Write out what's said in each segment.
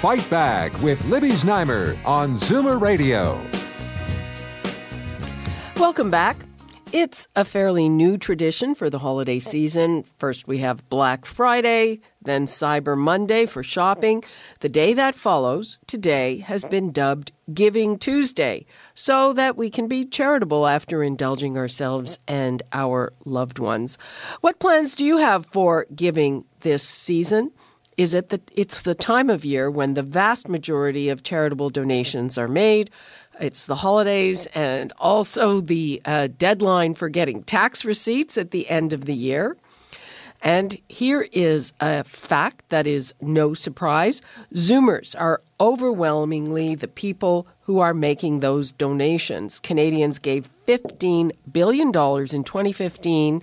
Fight Back with Libby Znaimer on Zoomer Radio. Welcome back. It's a fairly new tradition for the holiday season. First, we have Black Friday, then Cyber Monday for shopping. The day that follows, today, has been dubbed Giving Tuesday, so that we can be charitable after indulging ourselves and our loved ones. What plans do you have for giving this season? Is it that it's the time of year when the vast majority of charitable donations are made? It's the holidays and also the uh, deadline for getting tax receipts at the end of the year. And here is a fact that is no surprise Zoomers are overwhelmingly the people who are making those donations. Canadians gave $15 billion in 2015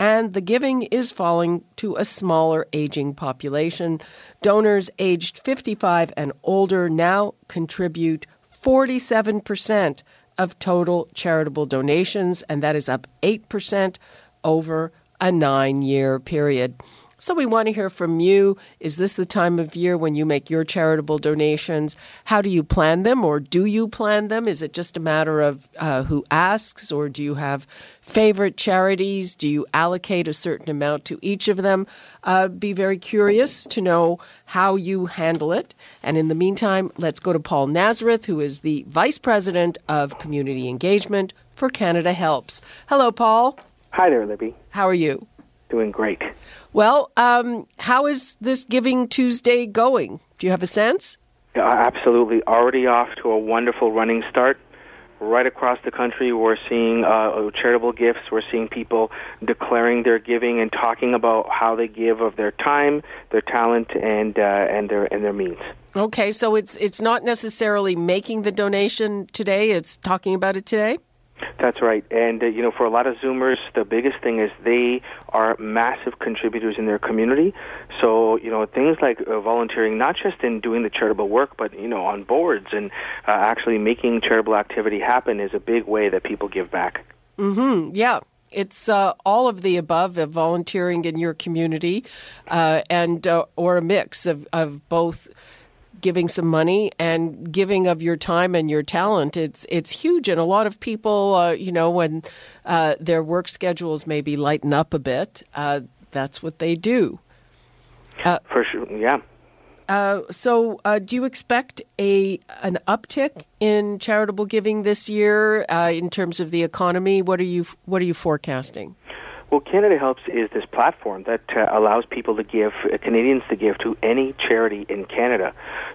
and the giving is falling to a smaller aging population. Donors aged 55 and older now contribute 47% of total charitable donations, and that is up 8% over a nine year period. So we want to hear from you. Is this the time of year when you make your charitable donations? How do you plan them, or do you plan them? Is it just a matter of uh, who asks, or do you have favorite charities? Do you allocate a certain amount to each of them? Uh, be very curious to know how you handle it. And in the meantime, let's go to Paul Nazareth, who is the Vice President of Community Engagement for Canada Helps. Hello, Paul. Hi there, Libby. How are you? Doing great. Well, um, how is this Giving Tuesday going? Do you have a sense? Absolutely. Already off to a wonderful running start. Right across the country, we're seeing uh, charitable gifts. We're seeing people declaring their giving and talking about how they give of their time, their talent, and uh, and their and their means. Okay, so it's it's not necessarily making the donation today; it's talking about it today. That's right. And, uh, you know, for a lot of Zoomers, the biggest thing is they are massive contributors in their community. So, you know, things like uh, volunteering, not just in doing the charitable work, but, you know, on boards and uh, actually making charitable activity happen is a big way that people give back. Mm-hmm. Yeah. It's uh, all of the above of volunteering in your community uh, and uh, or a mix of, of both giving some money and giving of your time and your talent. It's it's huge, and a lot of people, uh, you know, when uh, their work schedules maybe lighten up a bit, uh, that's what they do. Uh, For sure, yeah. Uh, so, uh, do you expect a an uptick in charitable giving this year in terms of the economy? What are you What are you forecasting? Well, Canada Helps is this platform that uh, allows people to give, uh, Canadians to give to any charity in Canada.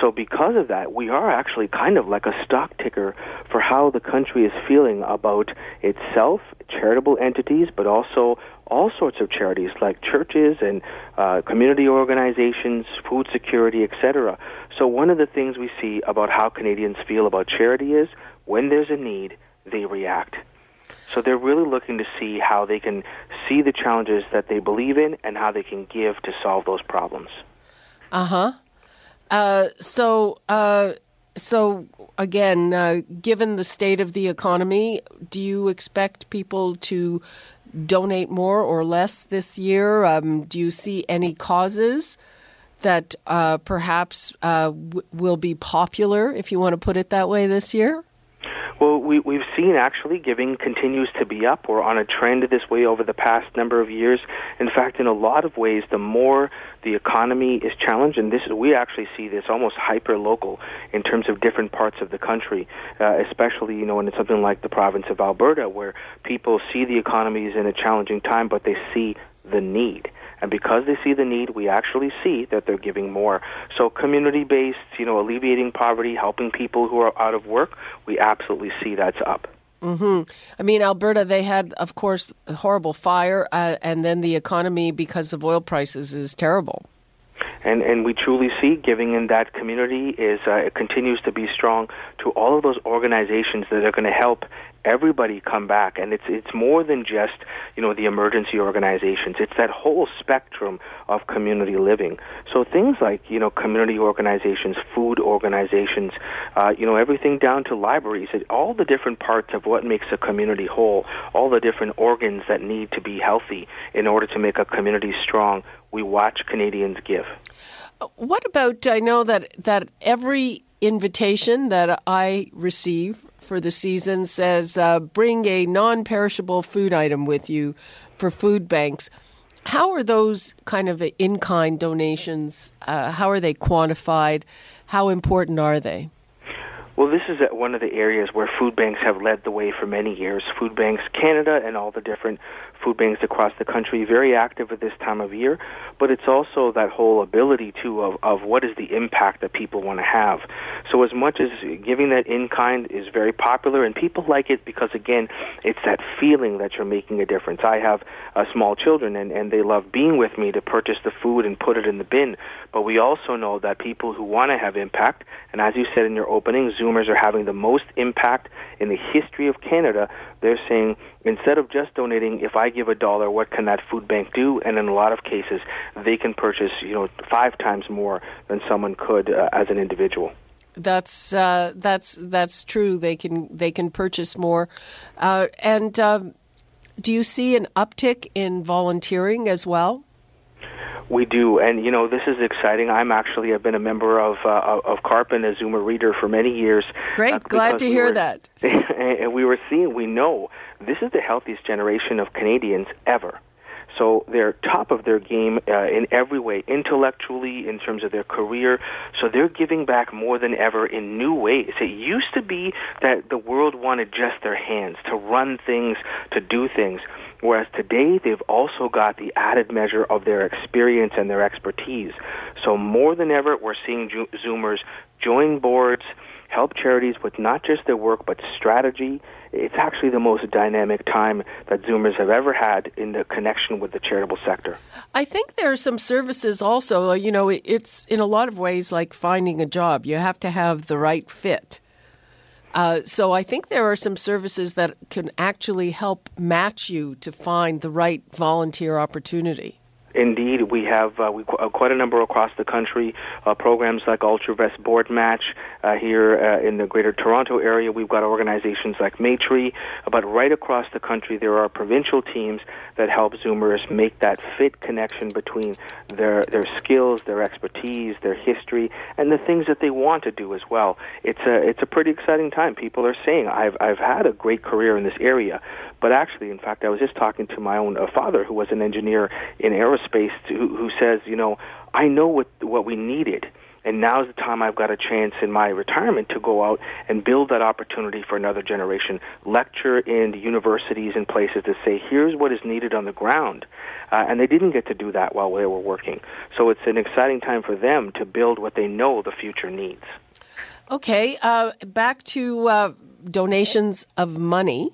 So, because of that, we are actually kind of like a stock ticker for how the country is feeling about itself, charitable entities, but also all sorts of charities like churches and uh, community organizations, food security, etc. So, one of the things we see about how Canadians feel about charity is when there's a need, they react. So they're really looking to see how they can see the challenges that they believe in and how they can give to solve those problems. Uh-huh. Uh So, uh, so again, uh, given the state of the economy, do you expect people to donate more or less this year? Um, do you see any causes that uh, perhaps uh, w- will be popular, if you want to put it that way, this year? Well, we, we've seen actually giving continues to be up. We're on a trend this way over the past number of years. In fact, in a lot of ways, the more the economy is challenged, and this is, we actually see this almost hyper local in terms of different parts of the country, uh, especially you know in something like the province of Alberta, where people see the economy is in a challenging time, but they see the need. And because they see the need, we actually see that they're giving more. So community based, you know, alleviating poverty, helping people who are out of work, we absolutely see that's up. hmm I mean, Alberta, they had, of course, a horrible fire, uh, and then the economy, because of oil prices, is terrible. And, and we truly see giving in that community is uh, it continues to be strong to all of those organizations that are going to help everybody come back. And it's it's more than just you know the emergency organizations. It's that whole spectrum of community living. So things like you know community organizations food organizations uh, you know everything down to libraries all the different parts of what makes a community whole all the different organs that need to be healthy in order to make a community strong we watch Canadians give. What about I know that that every invitation that I receive for the season says uh, bring a non perishable food item with you for food banks. How are those kind of in kind donations? Uh, how are they quantified? How important are they? Well, this is one of the areas where food banks have led the way for many years. Food Banks Canada and all the different food banks across the country, very active at this time of year, but it's also that whole ability too of, of what is the impact that people want to have. So as much as giving that in kind is very popular and people like it because again, it's that feeling that you're making a difference. I have uh, small children and, and they love being with me to purchase the food and put it in the bin, but we also know that people who want to have impact, and as you said in your opening, Zoomers are having the most impact in the history of Canada. They're saying instead of just donating, if I give a dollar, what can that food bank do? And in a lot of cases, they can purchase, you know, five times more than someone could uh, as an individual. That's uh, that's that's true. They can they can purchase more, uh, and um, do you see an uptick in volunteering as well? We do, and you know this is exciting. I'm actually I've been a member of uh, of CARP and a Zoomer Reader for many years. Great, glad to hear were, that. and we were seeing, we know this is the healthiest generation of Canadians ever. So they're top of their game uh, in every way, intellectually, in terms of their career. So they're giving back more than ever in new ways. It used to be that the world wanted just their hands to run things, to do things. Whereas today, they've also got the added measure of their experience and their expertise. So more than ever, we're seeing Zoomers join boards, help charities with not just their work, but strategy. It's actually the most dynamic time that Zoomers have ever had in the connection with the charitable sector. I think there are some services also, you know, it's in a lot of ways like finding a job. You have to have the right fit. Uh, so I think there are some services that can actually help match you to find the right volunteer opportunity. Indeed, we have uh, we, uh, quite a number across the country. Uh, programs like Altruvest Board Match uh, here uh, in the Greater Toronto area. We've got organizations like Maytree, but right across the country there are provincial teams that help Zoomers make that fit connection between their their skills, their expertise, their history, and the things that they want to do as well. It's a it's a pretty exciting time. People are saying I've I've had a great career in this area, but actually, in fact, I was just talking to my own uh, father, who was an engineer in aerospace, who, says, you know, I know what what we needed, and now's the time I've got a chance in my retirement to go out and build that opportunity for another generation. Lecture in universities and places to say, here's what is needed on the ground, uh, and they didn't get to do that while they were working. So it's an exciting time for them to build what they know the future needs. Okay, uh, back to uh, donations of money.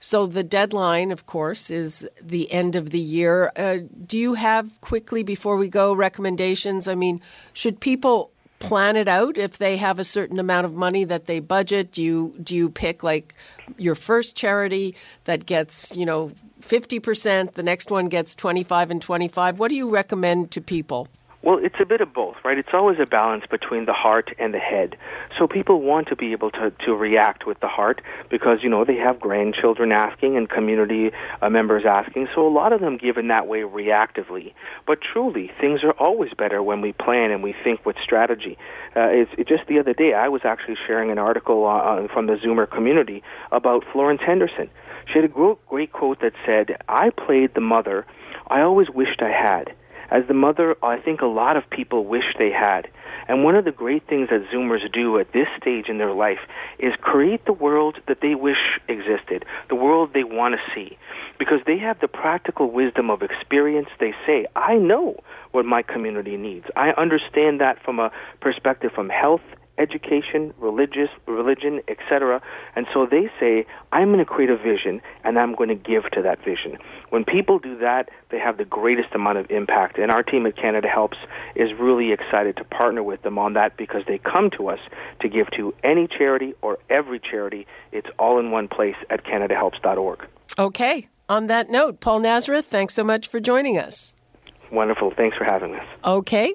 So the deadline, of course, is the end of the year. Uh, do you have quickly before we go recommendations? I mean, should people plan it out if they have a certain amount of money that they budget? Do you do you pick like your first charity that gets you know fifty percent, the next one gets twenty five and twenty five? What do you recommend to people? Well, it's a bit of both, right? It's always a balance between the heart and the head. So people want to be able to, to react with the heart because, you know, they have grandchildren asking and community uh, members asking. So a lot of them give in that way reactively. But truly, things are always better when we plan and we think with strategy. Uh, it's, it, just the other day, I was actually sharing an article uh, uh from the Zoomer community about Florence Henderson. She had a great quote that said, I played the mother I always wished I had. As the mother, I think a lot of people wish they had. And one of the great things that Zoomers do at this stage in their life is create the world that they wish existed, the world they want to see. Because they have the practical wisdom of experience. They say, I know what my community needs. I understand that from a perspective from health education, religious, religion, etc. And so they say, I'm going to create a vision and I'm going to give to that vision. When people do that, they have the greatest amount of impact. And our team at Canada Helps is really excited to partner with them on that because they come to us to give to any charity or every charity. It's all in one place at CanadaHelps.org. Okay. On that note, Paul Nazareth, thanks so much for joining us. Wonderful. Thanks for having us. Okay.